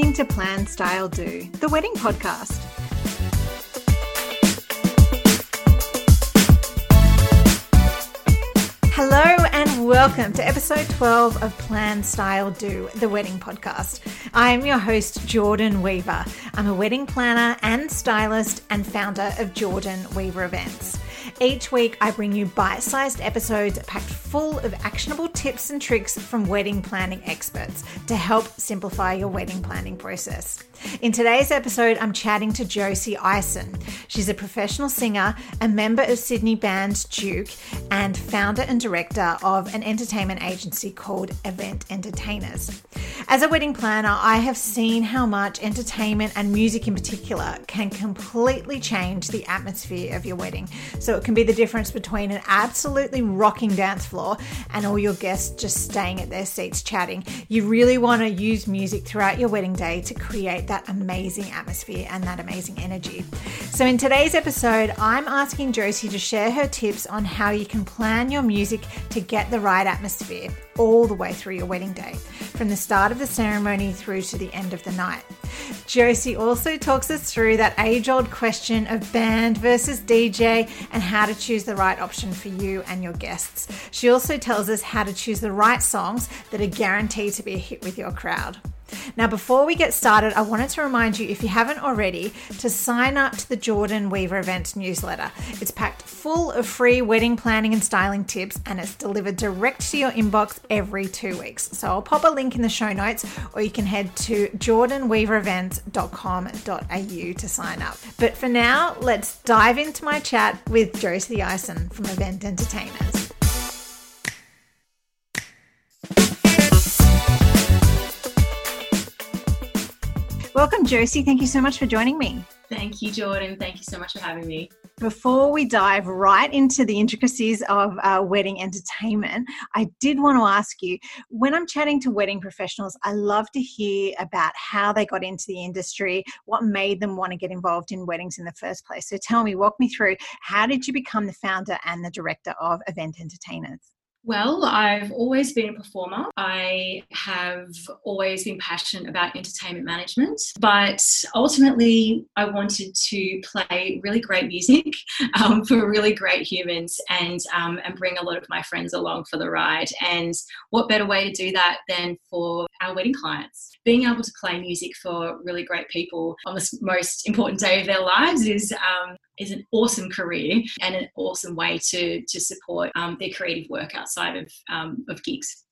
listening to Plan Style Do, the wedding podcast. Hello and welcome to episode 12 of Plan Style Do, the wedding podcast. I am your host, Jordan Weaver. I'm a wedding planner and stylist and founder of Jordan Weaver Events. Each week, I bring you bite sized episodes packed full of actionable tips and tricks from wedding planning experts to help simplify your wedding planning process. In today's episode, I'm chatting to Josie Ison. She's a professional singer, a member of Sydney band Duke, and founder and director of an entertainment agency called Event Entertainers. As a wedding planner, I have seen how much entertainment and music in particular can completely change the atmosphere of your wedding. So it can be the difference between an absolutely rocking dance floor and all your guests just staying at their seats chatting. You really want to use music throughout your wedding day to create that amazing atmosphere and that amazing energy. So, in today's episode, I'm asking Josie to share her tips on how you can plan your music to get the right atmosphere all the way through your wedding day, from the start of the ceremony through to the end of the night. Josie also talks us through that age old question of band versus DJ and how to choose the right option for you and your guests. She also tells us how to choose the right songs that are guaranteed to be a hit with your crowd. Now, before we get started, I wanted to remind you, if you haven't already, to sign up to the Jordan Weaver Event newsletter. It's packed full of free wedding planning and styling tips, and it's delivered direct to your inbox every two weeks. So I'll pop a link in the show notes, or you can head to jordanweaverevents.com.au to sign up. But for now, let's dive into my chat with Josie Eisen from Event Entertainers. Welcome, Josie. Thank you so much for joining me. Thank you, Jordan. Thank you so much for having me. Before we dive right into the intricacies of uh, wedding entertainment, I did want to ask you when I'm chatting to wedding professionals, I love to hear about how they got into the industry, what made them want to get involved in weddings in the first place. So tell me, walk me through how did you become the founder and the director of Event Entertainers? Well, I've always been a performer. I have always been passionate about entertainment management, but ultimately, I wanted to play really great music um, for really great humans and um, and bring a lot of my friends along for the ride. And what better way to do that than for our wedding clients? Being able to play music for really great people on the most important day of their lives is um, is an awesome career and an awesome way to to support um, their creative work outside of um, of gigs.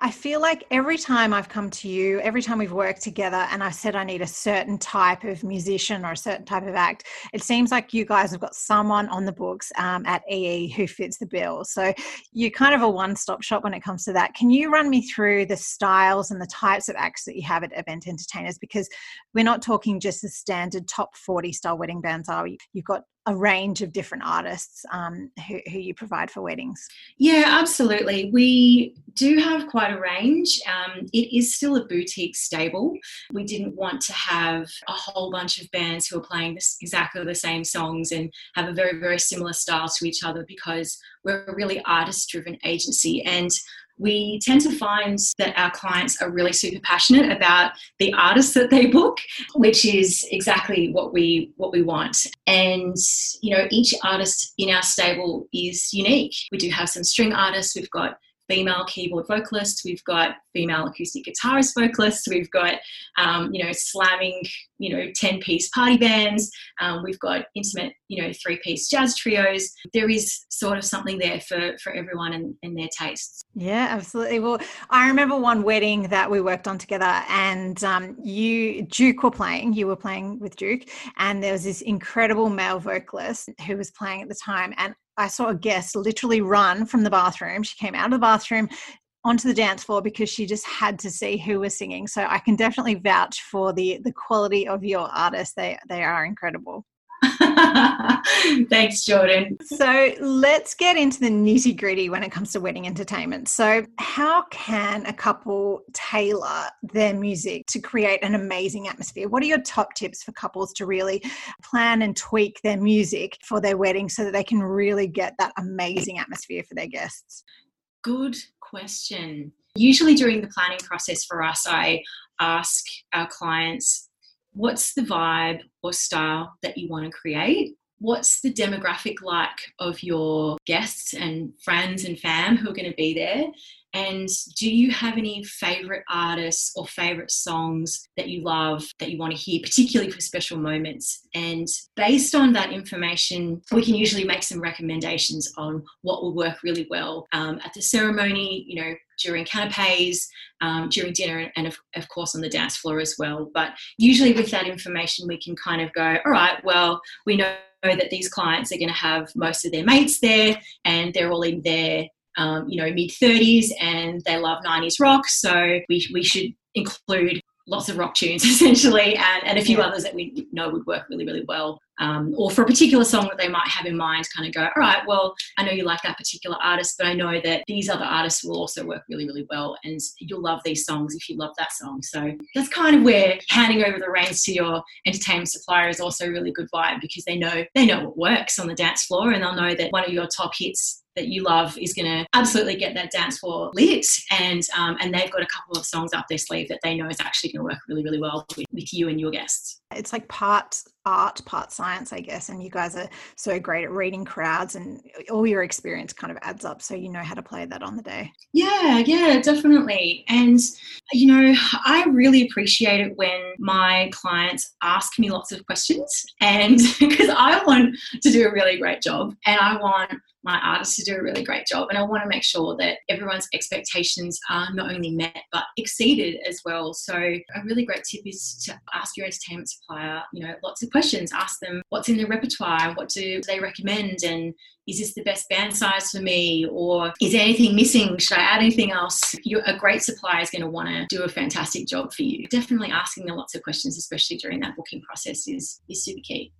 I feel like every time I've come to you, every time we've worked together and I said I need a certain type of musician or a certain type of act, it seems like you guys have got someone on the books um, at EE who fits the bill. So you're kind of a one stop shop when it comes to that. Can you run me through the styles and the types of acts that you have at event entertainers? Because we're not talking just the standard top 40 style wedding bands, are we? You've got a range of different artists um, who, who, you provide for weddings. Yeah, absolutely. We do have quite a range. Um, it is still a boutique stable. We didn't want to have a whole bunch of bands who are playing this, exactly the same songs and have a very, very similar style to each other because we're a really artist driven agency. And we tend to find that our clients are really super passionate about the artists that they book which is exactly what we what we want. And you know each artist in our stable is unique. We do have some string artists we've got female keyboard vocalists, we've got female acoustic guitarist vocalists, we've got um, you know slamming you know ten piece party bands, um, we've got intimate you know three piece jazz trios. There is sort of something there for for everyone and, and their tastes. Yeah, absolutely. Well, I remember one wedding that we worked on together, and um, you Duke were playing. You were playing with Duke, and there was this incredible male vocalist who was playing at the time, and I saw a guest literally run from the bathroom. She came out of the bathroom onto the dance floor because she just had to see who was singing. So I can definitely vouch for the the quality of your artists. They they are incredible. Thanks, Jordan. So let's get into the nitty gritty when it comes to wedding entertainment. So, how can a couple tailor their music to create an amazing atmosphere? What are your top tips for couples to really plan and tweak their music for their wedding so that they can really get that amazing atmosphere for their guests? Good question. Usually during the planning process for us, I ask our clients what's the vibe or style that you want to create? What's the demographic like of your guests and friends and fam who are going to be there? And do you have any favorite artists or favorite songs that you love that you want to hear, particularly for special moments? And based on that information, we can usually make some recommendations on what will work really well um, at the ceremony, you know, during canapes, um, during dinner, and of, of course on the dance floor as well. But usually with that information, we can kind of go, all right, well, we know that these clients are going to have most of their mates there and they're all in their um, you know, mid 30s and they love 90s rock. So we, we should include lots of rock tunes essentially and, and a few yeah. others that we know would work really, really well um, or for a particular song that they might have in mind, kind of go, all right, well, I know you like that particular artist, but I know that these other artists will also work really, really well, and you'll love these songs if you love that song. So that's kind of where handing over the reins to your entertainment supplier is also really good vibe because they know they know what works on the dance floor, and they'll know that one of your top hits that you love is going to absolutely get that dance floor lit and um, and they've got a couple of songs up their sleeve that they know is actually going to work really really well with, with you and your guests it's like part art, part science, I guess. And you guys are so great at reading crowds, and all your experience kind of adds up. So you know how to play that on the day. Yeah, yeah, definitely. And, you know, I really appreciate it when my clients ask me lots of questions. And because I want to do a really great job and I want my artists to do a really great job. And I want to make sure that everyone's expectations are not only met but exceeded as well. So a really great tip is to ask your entertainment supplier, you know, lots of questions. Ask them what's in their repertoire, what do they recommend, and is this the best band size for me or is there anything missing should i add anything else You're, a great supplier is going to want to do a fantastic job for you definitely asking them lots of questions especially during that booking process is is super key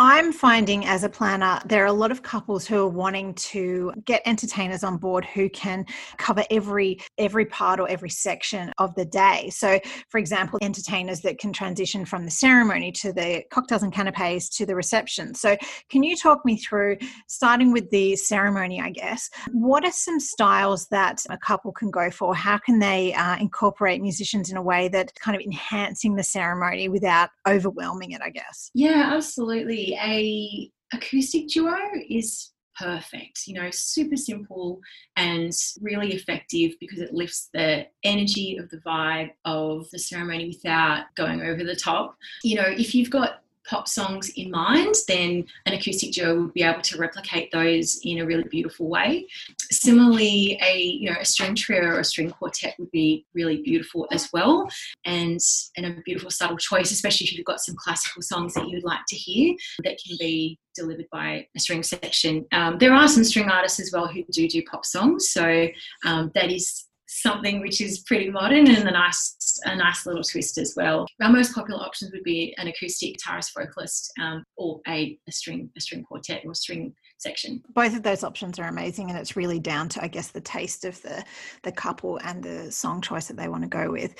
I'm finding as a planner, there are a lot of couples who are wanting to get entertainers on board who can cover every every part or every section of the day. So, for example, entertainers that can transition from the ceremony to the cocktails and canapes to the reception. So, can you talk me through starting with the ceremony? I guess what are some styles that a couple can go for? How can they uh, incorporate musicians in a way that kind of enhancing the ceremony without overwhelming it? I guess. Yeah, absolutely a acoustic duo is perfect you know super simple and really effective because it lifts the energy of the vibe of the ceremony without going over the top. You know if you've got pop songs in mind, then an acoustic duo would be able to replicate those in a really beautiful way. Similarly, a you know a string trio or a string quartet would be really beautiful as well, and and a beautiful subtle choice, especially if you've got some classical songs that you'd like to hear that can be delivered by a string section. Um, there are some string artists as well who do do pop songs, so um, that is something which is pretty modern and a nice a nice little twist as well. Our most popular options would be an acoustic guitarist vocalist um, or a, a string a string quartet or string section. Both of those options are amazing, and it's really down to, I guess, the taste of the the couple and the song choice that they want to go with.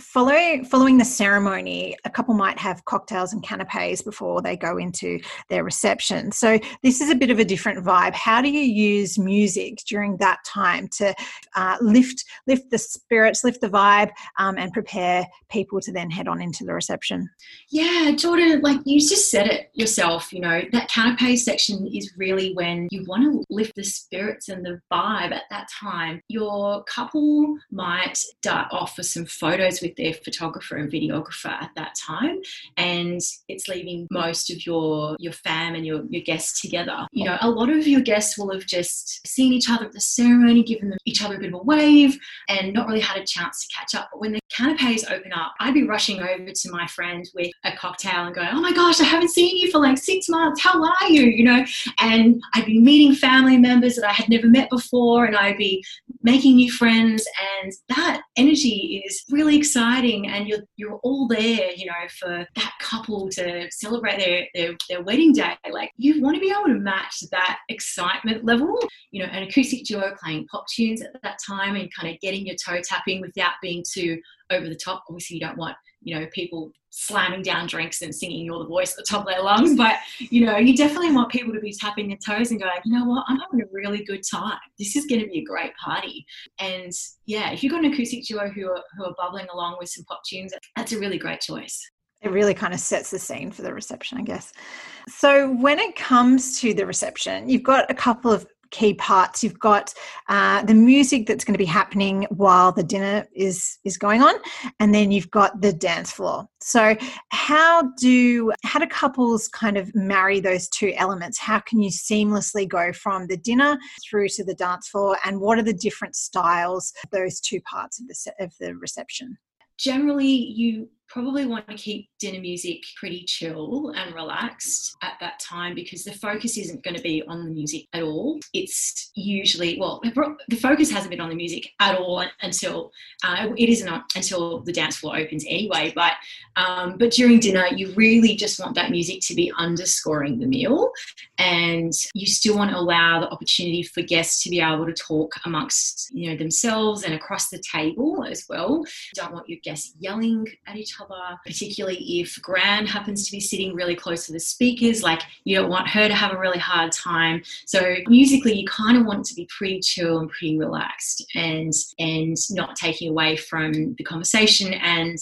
Following following the ceremony, a couple might have cocktails and canapes before they go into their reception. So this is a bit of a different vibe. How do you use music during that time to uh, lift lift the spirits, lift the vibe, um, and prepare people to then head on into the reception? Yeah, Jordan, like you just said it yourself. You know that canapé section is really when you want to lift the spirits and the vibe at that time. Your couple might dart off for some photos with their photographer and videographer at that time, and it's leaving most of your your fam and your, your guests together. You know, a lot of your guests will have just seen each other at the ceremony, given them each other a bit of a wave, and not really had a chance to catch up. But when the canapes open up, I'd be rushing over to my friend with a cocktail and going, "Oh my gosh, I haven't seen you for like six months. How are you?" You know, and I'd be meeting family members that I had never met before, and I'd be making new friends. And that energy is really exciting. And you're, you're all there, you know, for that couple to celebrate their, their, their wedding day. Like, you want to be able to match that excitement level. You know, an acoustic duo playing pop tunes at that time and kind of getting your toe tapping without being too over the top. Obviously, you don't want you know people slamming down drinks and singing "You're the Voice" at the top of their lungs, but you know you definitely want people to be tapping their toes and going, you know what, I'm having a really good time. This is going to be a great party. And yeah, if you've got an acoustic duo who are who are bubbling along with some pop tunes, that's a really great choice it really kind of sets the scene for the reception, I guess. So, when it comes to the reception, you've got a couple of key parts. You've got uh, the music that's going to be happening while the dinner is is going on, and then you've got the dance floor. So, how do how do couples kind of marry those two elements? How can you seamlessly go from the dinner through to the dance floor, and what are the different styles those two parts of the of the reception? Generally, you probably want to keep dinner music pretty chill and relaxed at that time because the focus isn't going to be on the music at all. It's usually, well, the focus hasn't been on the music at all until uh, it isn't until the dance floor opens anyway. But um, but during dinner, you really just want that music to be underscoring the meal, and you still want to allow the opportunity for guests to be able to talk amongst you know themselves and across the table as well. You don't want your guests yelling at each other, particularly if Gran happens to be sitting really close to the speakers. Like you don't want her to have a really hard time. So musically, you kind of want it to be pretty chill and pretty relaxed, and and not taking away from the conversation and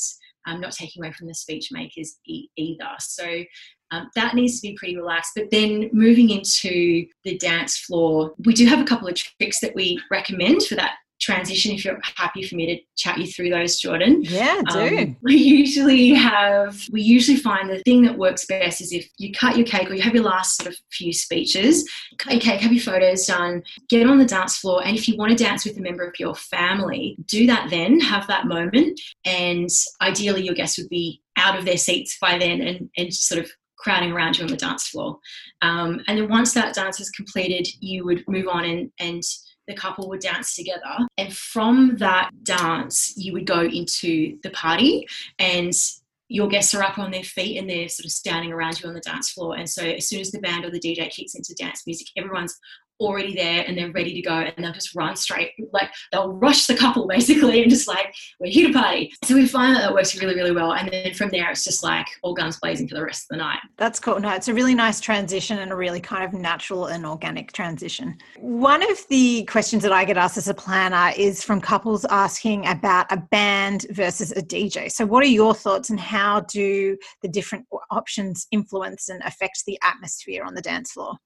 um, not taking away from the speech makers e- either. So um, that needs to be pretty relaxed. But then moving into the dance floor, we do have a couple of tricks that we recommend for that transition if you're happy for me to chat you through those jordan yeah do um, we usually have we usually find the thing that works best is if you cut your cake or you have your last sort of few speeches cut your cake have your photos done get on the dance floor and if you want to dance with a member of your family do that then have that moment and ideally your guests would be out of their seats by then and, and sort of crowding around you on the dance floor. Um, and then once that dance is completed, you would move on and, and the couple would dance together. And from that dance, you would go into the party and your guests are up on their feet and they're sort of standing around you on the dance floor. And so as soon as the band or the DJ kicks into dance music, everyone's already there and they're ready to go and they'll just run straight like they'll rush the couple basically and just like we're here to party. So we find that that works really really well and then from there it's just like all guns blazing for the rest of the night. That's cool. No it's a really nice transition and a really kind of natural and organic transition. One of the questions that i get asked as a planner is from couples asking about a band versus a dj so what are your thoughts and how do the different options influence and affect the atmosphere on the dance floor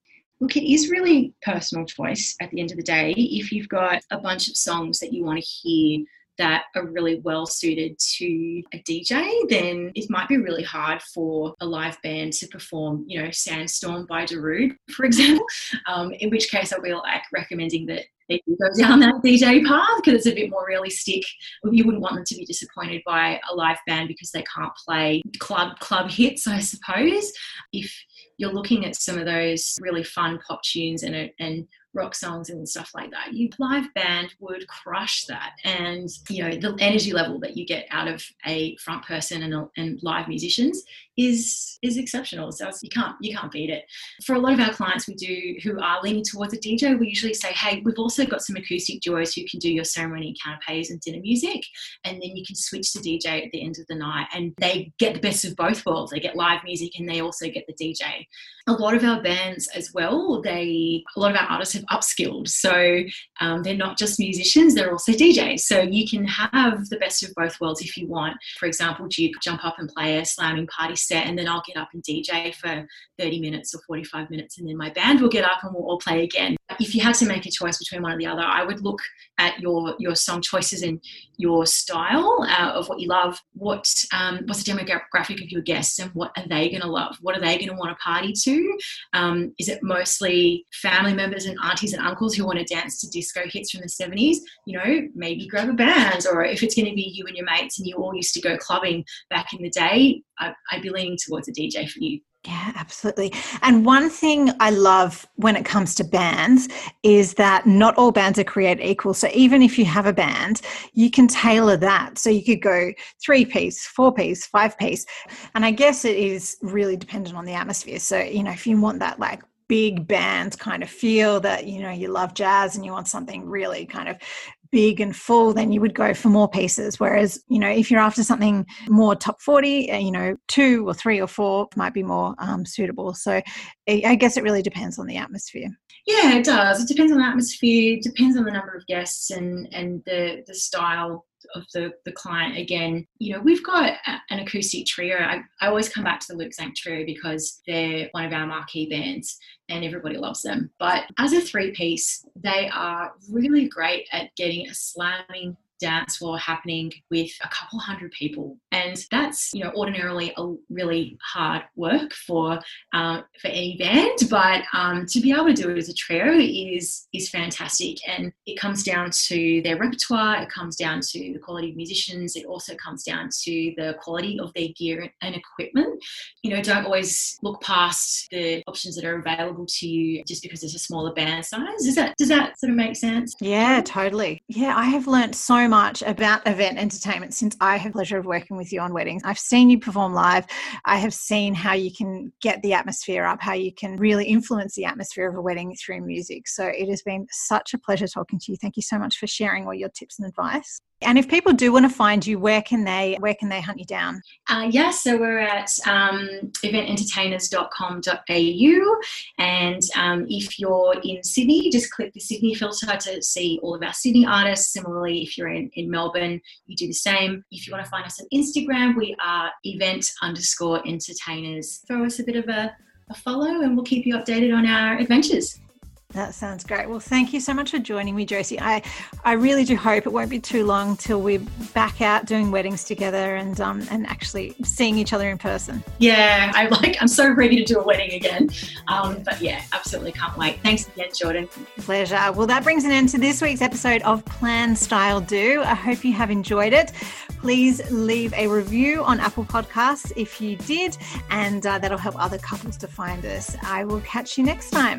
Look, it is really personal choice at the end of the day. If you've got a bunch of songs that you want to hear that are really well suited to a DJ, then it might be really hard for a live band to perform, you know, Sandstorm by Darude, for example. Um, in which case, I'll be like recommending that they go down that DJ path because it's a bit more realistic. You wouldn't want them to be disappointed by a live band because they can't play club club hits, I suppose. If you're looking at some of those really fun pop tunes and, and rock songs and stuff like that. You live band would crush that, and you know the energy level that you get out of a front person and, and live musicians is is exceptional. So you can't you can't beat it. For a lot of our clients, we do who are leaning towards a DJ. We usually say, hey, we've also got some acoustic duos who can do your ceremony canapes and dinner music, and then you can switch to DJ at the end of the night, and they get the best of both worlds. They get live music and they also get the DJ. A lot of our bands as well. They a lot of our artists have upskilled. So um, they're not just musicians, they're also DJs. So you can have the best of both worlds if you want. For example, do you jump up and play a slamming party set, and then I'll get up and DJ for 30 minutes or 45 minutes, and then my band will get up and we'll all play again. If you had to make a choice between one or the other, I would look at your your song choices and your style uh, of what you love. What um, what's the demographic of your guests, and what are they going to love? What are they going to want to party to? Um, is it mostly family members and aunties and uncles who want to dance to disco hits from the 70s? You know, maybe grab a band, or if it's going to be you and your mates and you all used to go clubbing back in the day, I, I'd be leaning towards a DJ for you. Yeah, absolutely. And one thing I love when it comes to bands is that not all bands are created equal. So even if you have a band, you can tailor that. So you could go three piece, four piece, five piece. And I guess it is really dependent on the atmosphere. So, you know, if you want that like big band kind of feel that you know you love jazz and you want something really kind of big and full, then you would go for more pieces. Whereas, you know, if you're after something more top 40, uh, you know, two or three or four might be more um, suitable. So I guess it really depends on the atmosphere. Yeah, it does. It depends on the atmosphere, depends on the number of guests and, and the, the style of the, the client again you know we've got an acoustic trio. I, I always come back to the luke zank trio because they're one of our marquee bands and everybody loves them. But as a three piece they are really great at getting a slamming dance floor happening with a couple hundred people. And that's you know ordinarily a really hard work for uh, for any band but um, to be able to do it as a trio is is fantastic. And it comes down to their repertoire it comes down to the quality of musicians it also comes down to the quality of their gear and equipment. You know don't always look past the options that are available to you just because it's a smaller band size. Does that does that sort of make sense? Yeah totally. Yeah i have learned much about event entertainment since I have pleasure of working with you on weddings. I've seen you perform live. I have seen how you can get the atmosphere up, how you can really influence the atmosphere of a wedding through music. So it has been such a pleasure talking to you. Thank you so much for sharing all your tips and advice. And if people do want to find you, where can they where can they hunt you down? Uh, yeah, so we're at um, evententertainers.com.au, and um, if you're in Sydney, just click the Sydney filter to see all of our Sydney artists. Similarly, if you're in, in Melbourne, you do the same. If you want to find us on Instagram, we are event underscore entertainers. Throw us a bit of a, a follow, and we'll keep you updated on our adventures. That sounds great. Well, thank you so much for joining me, Josie. I, I really do hope it won't be too long till we're back out doing weddings together and um and actually seeing each other in person. Yeah, I like. I'm so ready to do a wedding again. Um, but yeah, absolutely can't wait. Thanks again, Jordan. Pleasure. Well, that brings an end to this week's episode of Plan Style Do. I hope you have enjoyed it. Please leave a review on Apple Podcasts if you did, and uh, that'll help other couples to find us. I will catch you next time.